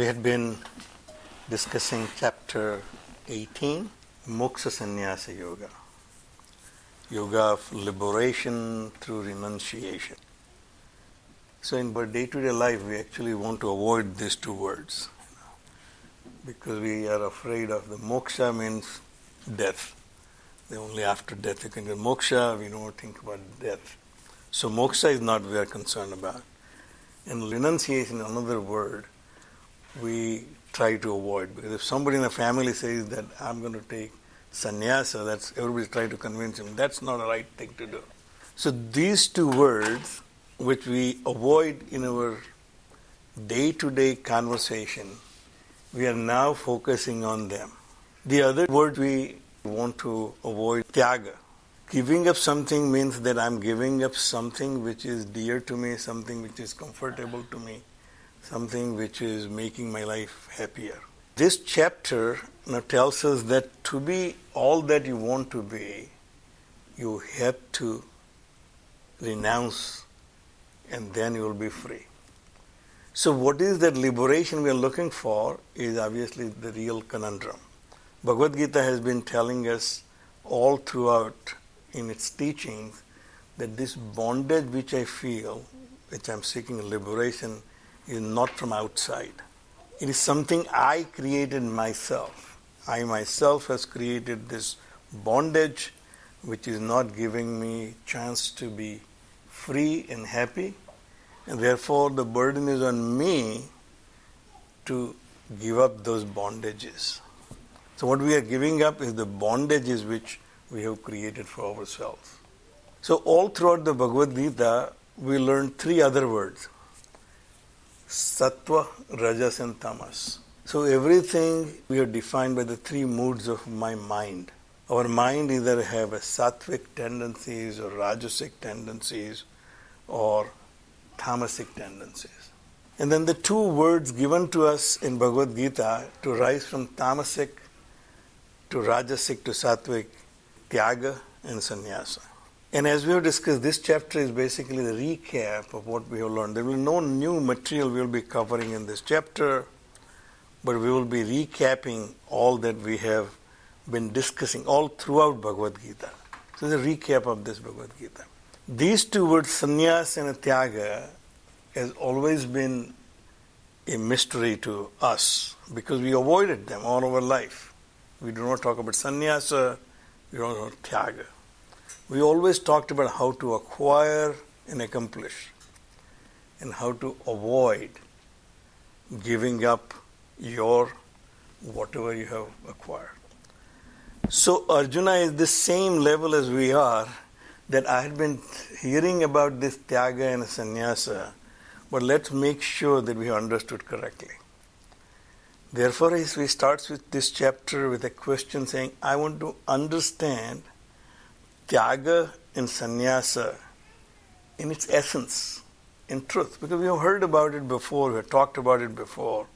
We had been discussing chapter 18, Moksha Sannyasa Yoga, yoga of liberation through renunciation. So, in our day to day life, we actually want to avoid these two words because we are afraid of the moksha means death. The only after death you can get moksha, we don't think about death. So, moksha is not we are concerned about. And renunciation, another word, we try to avoid. Because if somebody in the family says that I'm going to take sannyasa, that's everybody's trying to convince him. That's not a right thing to do. So these two words, which we avoid in our day-to-day conversation, we are now focusing on them. The other word we want to avoid, tyaga. Giving up something means that I'm giving up something which is dear to me, something which is comfortable to me something which is making my life happier. This chapter now tells us that to be all that you want to be, you have to renounce and then you will be free. So, what is that liberation we are looking for is obviously the real conundrum. Bhagavad Gita has been telling us all throughout in its teachings that this bondage which I feel, which I'm seeking liberation, is not from outside. It is something I created myself. I myself has created this bondage which is not giving me chance to be free and happy and therefore the burden is on me to give up those bondages. So what we are giving up is the bondages which we have created for ourselves. So all throughout the Bhagavad Gita we learn three other words sattva, rajas, and tamas. So everything we are defined by the three moods of my mind. Our mind either have a sattvic tendencies or rajasic tendencies or tamasic tendencies. And then the two words given to us in Bhagavad Gita to rise from tamasic to rajasic to sattvic, tyaga and sannyasa. And as we have discussed, this chapter is basically the recap of what we have learned. There will be no new material we will be covering in this chapter, but we will be recapping all that we have been discussing all throughout Bhagavad Gita. So, the recap of this Bhagavad Gita. These two words, sannyas and tyaga, has always been a mystery to us because we avoided them all our life. We do not talk about sannyasa, we don't talk about tyaga we always talked about how to acquire and accomplish and how to avoid giving up your whatever you have acquired. So Arjuna is the same level as we are that I had been hearing about this tyaga and sannyasa, but let's make sure that we understood correctly. Therefore, he starts with this chapter with a question saying, I want to understand tyaga and sannyasa in its essence, in truth, because we have heard about it before, we have talked about it before.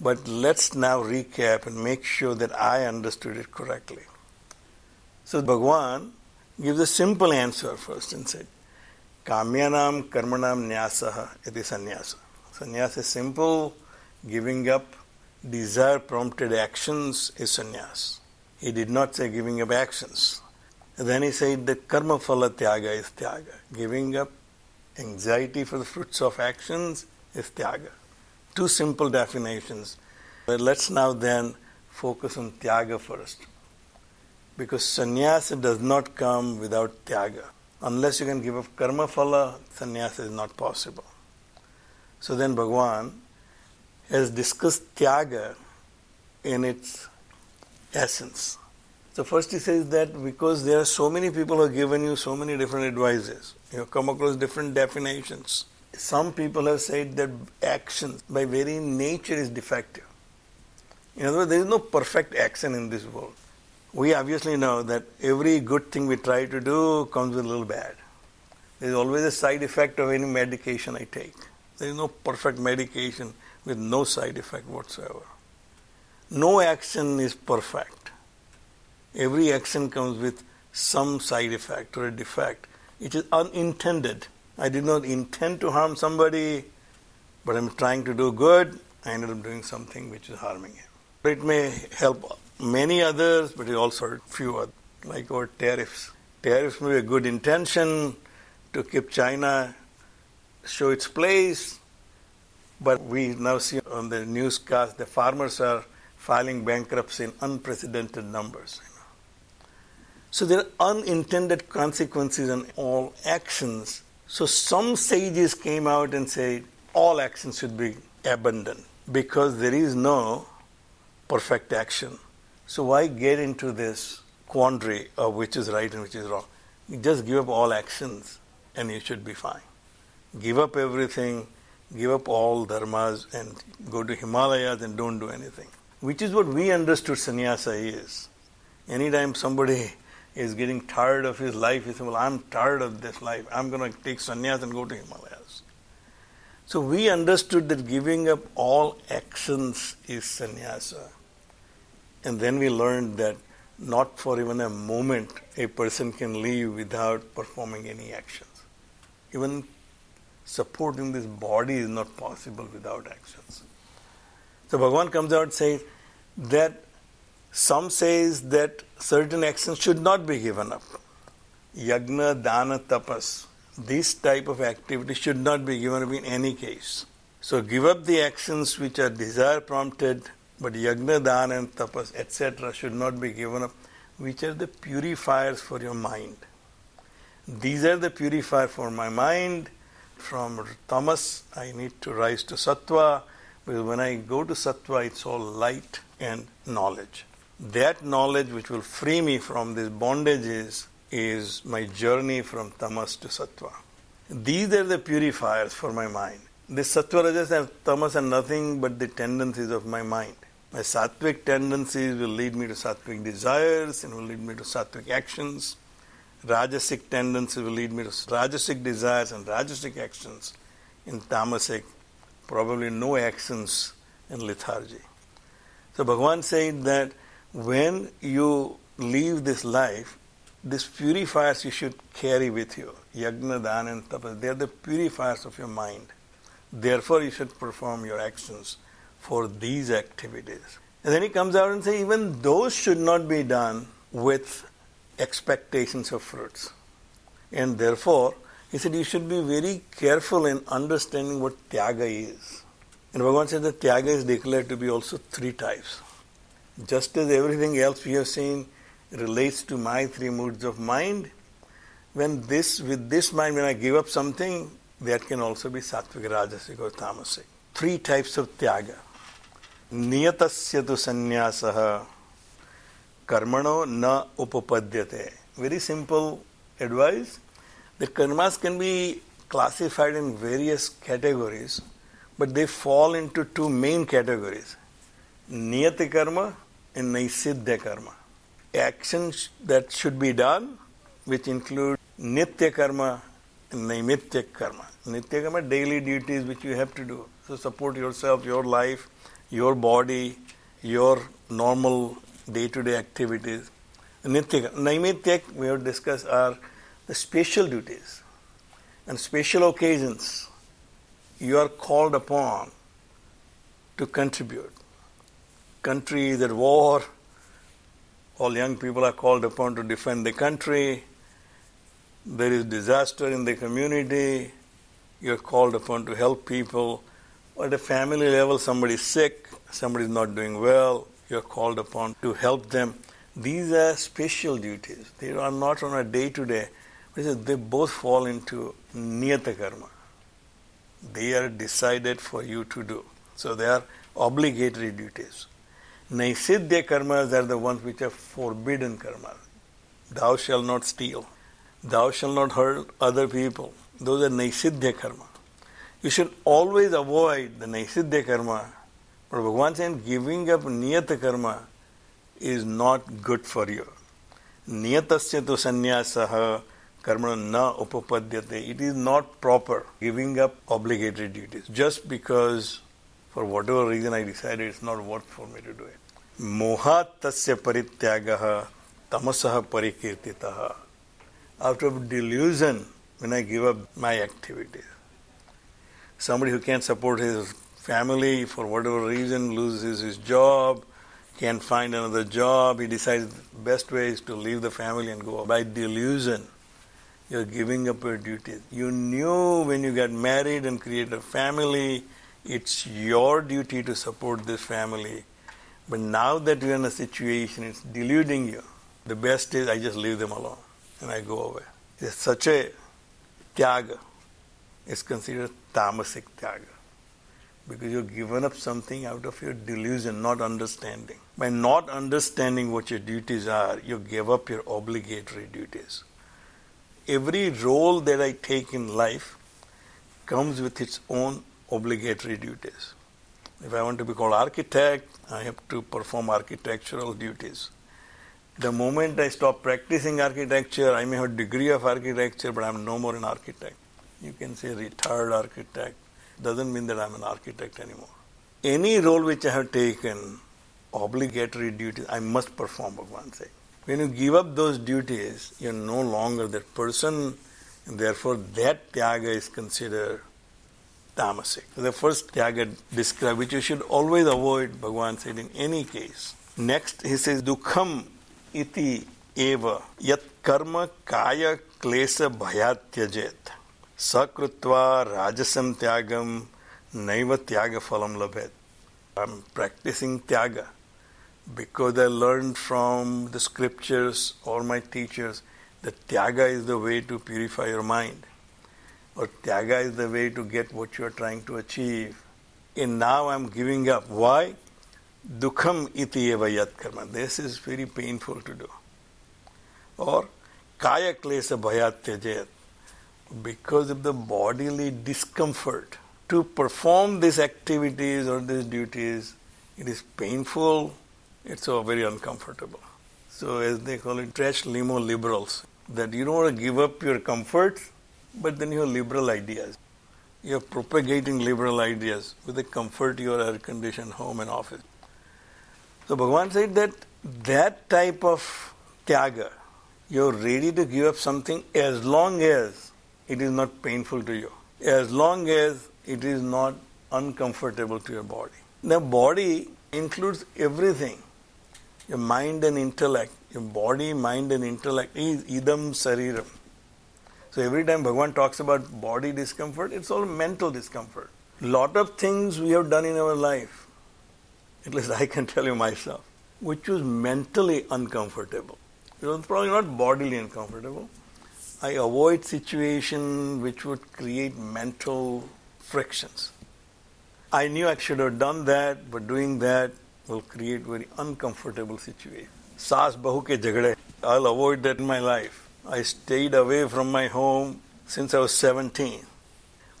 But let's now recap and make sure that I understood it correctly. So Bhagwan gives a simple answer first and said, Kamyanam karmanam nyasaha iti sannyasa. Sannyasa is simple, giving up desire prompted actions is sannyas. He did not say giving up actions. Then he said the karma phala tyaga is tyaga. Giving up anxiety for the fruits of actions is tyaga. Two simple definitions. But let's now then focus on tyaga first. Because sannyasa does not come without tyaga. Unless you can give up karma phala, sannyasa is not possible. So then Bhagwan has discussed tyaga in its essence. So first he says that because there are so many people who have given you so many different advices, you have come across different definitions. some people have said that action by very nature is defective. In other words, there is no perfect action in this world. We obviously know that every good thing we try to do comes with a little bad. There is always a side effect of any medication I take. There is no perfect medication with no side effect whatsoever. No action is perfect. Every action comes with some side effect or a defect. It is unintended. I did not intend to harm somebody, but I'm trying to do good. I ended up doing something which is harming him. It may help many others, but it also hurt few others, like our tariffs. Tariffs may be a good intention to keep China show its place, but we now see on the newscast the farmers are filing bankruptcy in unprecedented numbers. So there are unintended consequences on all actions. So some sages came out and said all actions should be abandoned because there is no perfect action. So why get into this quandary of which is right and which is wrong? You just give up all actions and you should be fine. Give up everything, give up all dharmas and go to Himalayas and don't do anything. Which is what we understood sannyasa is. Anytime somebody is getting tired of his life, he says, Well, I'm tired of this life. I'm going to take sannyas and go to Himalayas. So we understood that giving up all actions is sannyasa. And then we learned that not for even a moment a person can live without performing any actions. Even supporting this body is not possible without actions. So Bhagavan comes out and says that some says that certain actions should not be given up. Yagna, dana, tapas. This type of activity should not be given up in any case. So give up the actions which are desire prompted, but yagna, dana, and tapas, etc., should not be given up, which are the purifiers for your mind. These are the purifier for my mind. From tamas, I need to rise to sattva, because when I go to sattva, it's all light and knowledge. That knowledge which will free me from these bondages is my journey from tamas to sattva. These are the purifiers for my mind. The sattva, rajas, and tamas are nothing but the tendencies of my mind. My sattvic tendencies will lead me to sattvic desires and will lead me to sattvic actions. Rajasic tendencies will lead me to rajasic desires and rajasic actions. In tamasic, probably no actions in lethargy. So Bhagavan said that when you leave this life, these purifiers you should carry with you. Yagna, Dana, and Tapas, they are the purifiers of your mind. Therefore, you should perform your actions for these activities. And then he comes out and says, even those should not be done with expectations of fruits. And therefore, he said, you should be very careful in understanding what tyaga is. And Bhagavan said that tyaga is declared to be also three types. Just as everything else we have seen relates to my three moods of mind, when this, with this mind, when I give up something, that can also be sattvic, rajasic, or tamasic. Three types of tyaga. Niyatasya tu sannyasah karmano na upapadyate. Very simple advice. The karmas can be classified in various categories, but they fall into two main categories. Niyati karma and Naisiddha karma. Actions that should be done, which include Nitya karma and Naimitya karma. Nitya karma, daily duties which you have to do. So support yourself, your life, your body, your normal day-to-day activities. Nitya, Naimitya, we have discussed, are the special duties and special occasions you are called upon to contribute country is at war. All young people are called upon to defend the country. There is disaster in the community. You're called upon to help people. At a family level, somebody is sick, somebody is not doing well. You're called upon to help them. These are special duties. They are not on a day to day. They both fall into niyata karma. They are decided for you to do. So they are obligatory duties. Naisiddhya karmas are the ones which are forbidden karmas. Thou shalt not steal. Thou shalt not hurt other people. Those are Naisiddhya karma. You should always avoid the Naisiddhya karma. But Bhagavan saying giving up niyata karma is not good for you. Niyatasya to sannyasah karma na upapadyate. It is not proper giving up obligatory duties just because for whatever reason I decided it's not worth for me to do it. Tasya parityagaha tamasah parikirtitaha. Out of delusion, when I give up my activities. Somebody who can't support his family for whatever reason, loses his job, can't find another job, he decides the best way is to leave the family and go by delusion. You're giving up your duties. You knew when you got married and created a family, it's your duty to support this family. But now that you're in a situation, it's deluding you. The best is I just leave them alone and I go away. It's such a tyaga. It's considered tamasic tyaga because you've given up something out of your delusion, not understanding. By not understanding what your duties are, you give up your obligatory duties. Every role that I take in life comes with its own obligatory duties. If I want to be called architect, I have to perform architectural duties. The moment I stop practicing architecture, I may have a degree of architecture, but I'm no more an architect. You can say retired architect. Doesn't mean that I'm an architect anymore. Any role which I have taken, obligatory duties, I must perform, Bhagavan say. When you give up those duties, you're no longer that person, and therefore that tyaga is considered tamasic. The first tyaga described, which you should always avoid, Bhagavan said in any case. Next, he says, dukham iti eva yat karma kaya klesha bhayatyajet sakritva rajasam tyagam naiva tyaga phalam labhet. I'm practicing tyaga because I learned from the scriptures or my teachers that tyaga is the way to purify your mind or tyaga is the way to get what you are trying to achieve. And now I'm giving up. Why? Dukham iti eva yat karma. This is very painful to do. Or kaya klesa bhayat tyajayat because of the bodily discomfort. To perform these activities or these duties, it is painful, it's so very uncomfortable. So, as they call it, trash limo liberals, that you don't want to give up your comforts, but then you have liberal ideas. You're propagating liberal ideas with the comfort of your air conditioned home and office. So, Bhagavan said that that type of tyaga, you're ready to give up something as long as it is not painful to you. As long as it is not uncomfortable to your body. The body includes everything. Your mind and intellect. Your body, mind and intellect is idam sariram. So every time Bhagavan talks about body discomfort, it's all mental discomfort. Lot of things we have done in our life, at least I can tell you myself, which was mentally uncomfortable. It was probably not bodily uncomfortable, I avoid situation which would create mental frictions. I knew I should have done that, but doing that will create very uncomfortable situation. Saas bahu ke jagde. I'll avoid that in my life. I stayed away from my home since I was 17.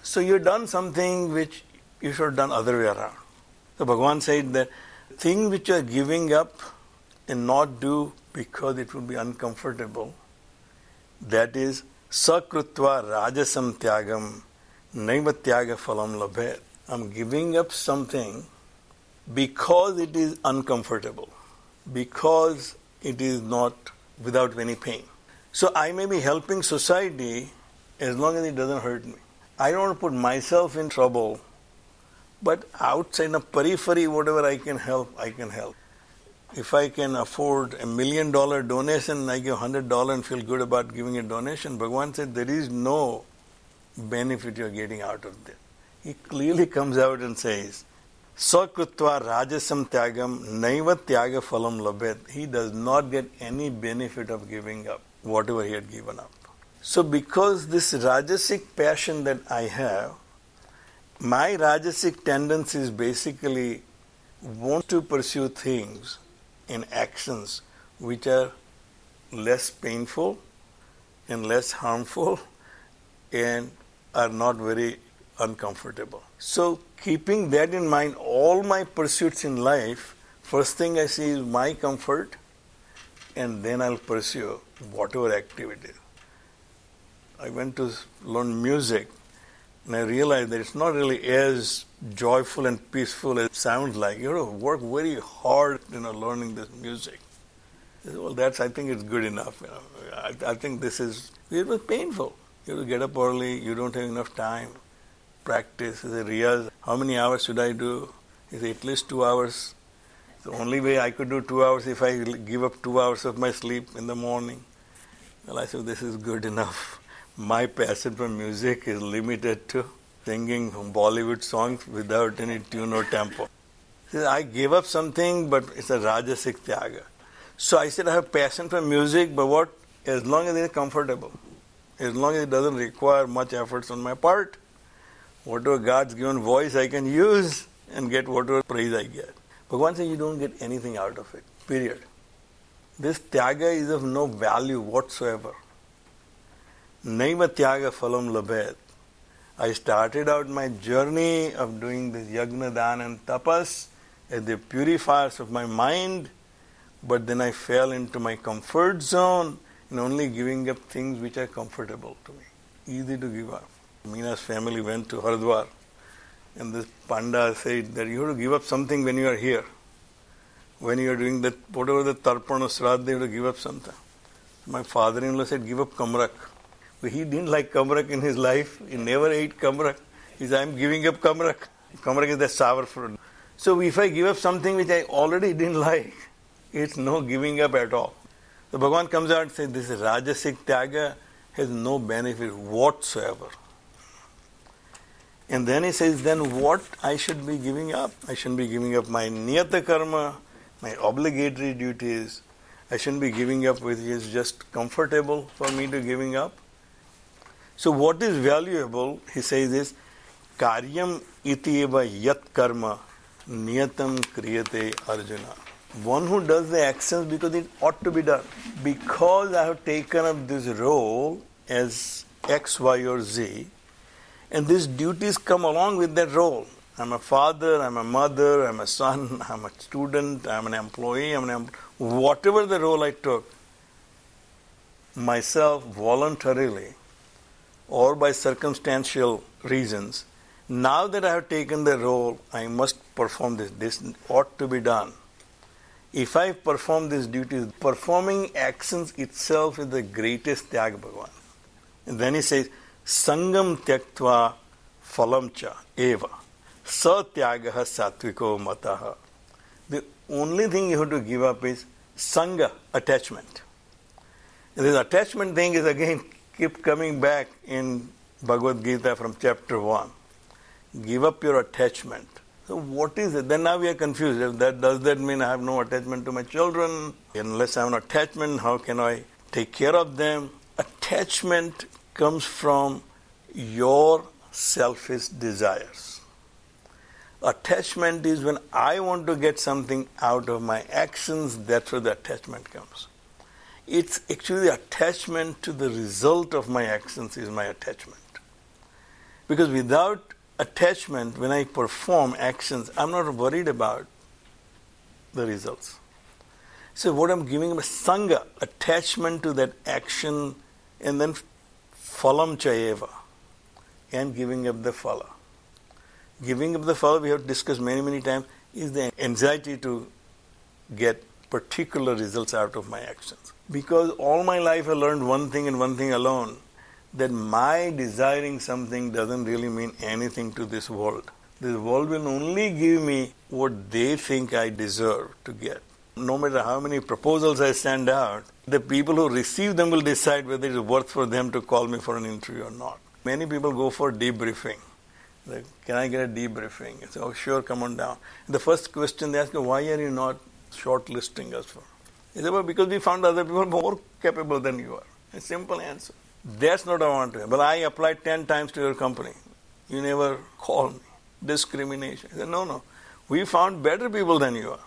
So you've done something which you should have done other way around. So Bhagavan said that thing which you are giving up and not do because it will be uncomfortable that is sakrutva rajasam tyagam naiva tyaga phalam labhet. I'm giving up something because it is uncomfortable, because it is not without any pain. So I may be helping society as long as it doesn't hurt me. I don't want to put myself in trouble, but outside a periphery, whatever I can help, I can help if I can afford a million dollar donation, I give hundred dollar and feel good about giving a donation. Bhagavan said there is no benefit you are getting out of that. He clearly comes out and says, Sakrutva rajasam tyagam naiva tyaga phalam labet. He does not get any benefit of giving up whatever he had given up. So because this rajasic passion that I have, my rajasic tendency is basically want to pursue things in actions which are less painful and less harmful and are not very uncomfortable. So, keeping that in mind, all my pursuits in life, first thing I see is my comfort, and then I'll pursue whatever activity. I went to learn music, and I realized that it's not really as joyful and peaceful as it sounds like. You have to work very hard, you know, learning this music. Well, that's, I think it's good enough. You know. I, I think this is, it was painful. You have to get up early, you don't have enough time. Practice, is a riyaz. How many hours should I do? Is at least two hours. The only way I could do two hours if I give up two hours of my sleep in the morning. Well, I said, this is good enough. My passion for music is limited to singing Bollywood songs without any tune or tempo. I gave up something, but it's a Rajasic Tyaga. So I said, I have passion for music, but what? As long as it's comfortable as long as it doesn't require much efforts on my part. Whatever God's given voice I can use and get whatever praise I get. But once you don't get anything out of it. Period. This tyaga is of no value whatsoever. Naiva tyaga phalam labhet. I started out my journey of doing this yagna, dan and tapas as the purifiers of my mind, but then I fell into my comfort zone and only giving up things which are comfortable to me, easy to give up. Meena's family went to Haridwar, and this Panda said that you have to give up something when you are here. When you are doing that, whatever the tarpan or sraddha, you have to give up something. My father-in-law said, give up kamrak. But he didn't like kamrak in his life. He never ate kamrak. He said, I'm giving up kamrak. Kamrak is the sour fruit. So if I give up something which I already didn't like, it's no giving up at all. The Bhagavan comes out and says this Rajasic Tyaga has no benefit whatsoever. And then he says, then what I should be giving up? I shouldn't be giving up my niyata karma, my obligatory duties. I shouldn't be giving up which is just comfortable for me to giving up. So what is valuable, he says is, karyam iti eva yat karma niyatam kriyate arjuna one who does the actions because it ought to be done. Because I have taken up this role as X, Y, or Z, and these duties come along with that role. I'm a father, I'm a mother, I'm a son, I'm a student, I'm an employee, I'm an em- whatever the role I took, myself voluntarily or by circumstantial reasons, now that I have taken the role, I must perform this. This ought to be done if I perform these duties, performing actions itself is the greatest Tyag. And then he says, Sangam tyaktva phalam cha eva satyagaha satviko mataha. The only thing you have to give up is sangha, attachment. And this attachment thing is again keep coming back in Bhagavad Gita from chapter 1. Give up your attachment. So what is it? Then now we are confused. That does that mean I have no attachment to my children? Unless I have an attachment, how can I take care of them? Attachment comes from your selfish desires. Attachment is when I want to get something out of my actions, that's where the attachment comes. It's actually the attachment to the result of my actions is my attachment. Because without attachment, when I perform actions, I'm not worried about the results. So what I'm giving is sangha, attachment to that action, and then phalam chayeva, and giving up the phala. Giving up the phala, we have discussed many, many times, is the anxiety to get particular results out of my actions. Because all my life I learned one thing and one thing alone that my desiring something doesn't really mean anything to this world. This world will only give me what they think I deserve to get. No matter how many proposals I send out, the people who receive them will decide whether it is worth for them to call me for an interview or not. Many people go for debriefing. Like, can I get a debriefing? I say, oh, sure, come on down. The first question they ask me, why are you not shortlisting us for? They say, well, because we found other people more capable than you are. A simple answer. That's not what I want to. But I applied 10 times to your company. You never call me. Discrimination. I said, no, no. We found better people than you are.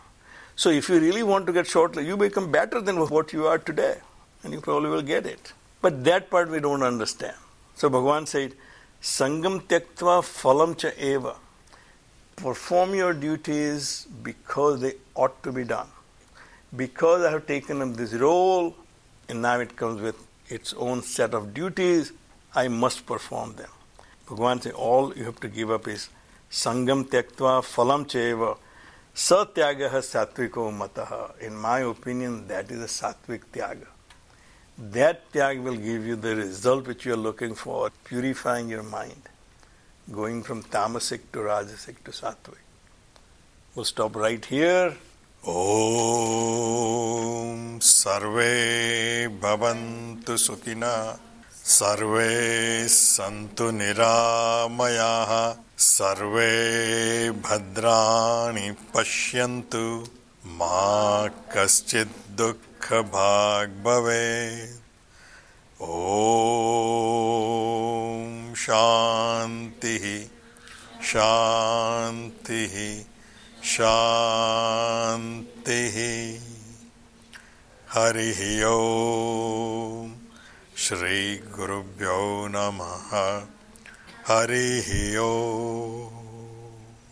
So if you really want to get shortlisted, you become better than what you are today. And you probably will get it. But that part we don't understand. So Bhagavan said, Sangam tyaktva phalam cha eva. Perform your duties because they ought to be done. Because I have taken up this role, and now it comes with its own set of duties, I must perform them. Bhagavan says all you have to give up is sangam tyaktva phalam cheva satyagaha satviko mataha. In my opinion, that is a sattvic tyaga. That tyag will give you the result which you are looking for, purifying your mind, going from tamasic to rajasic to sattvic. We'll stop right here. ॐ सर्वे भवन्तु सुखिनः सर्वे सन्तु निरामयाः सर्वे भद्राणि पश्यन्तु मा कश्चित् दुःखभाग् भवेत् ॐ शान्तिः शान्तिः शान्तिः। हरिः ॐ श्रीगुरुभ्यो नमः। हरिः ॐ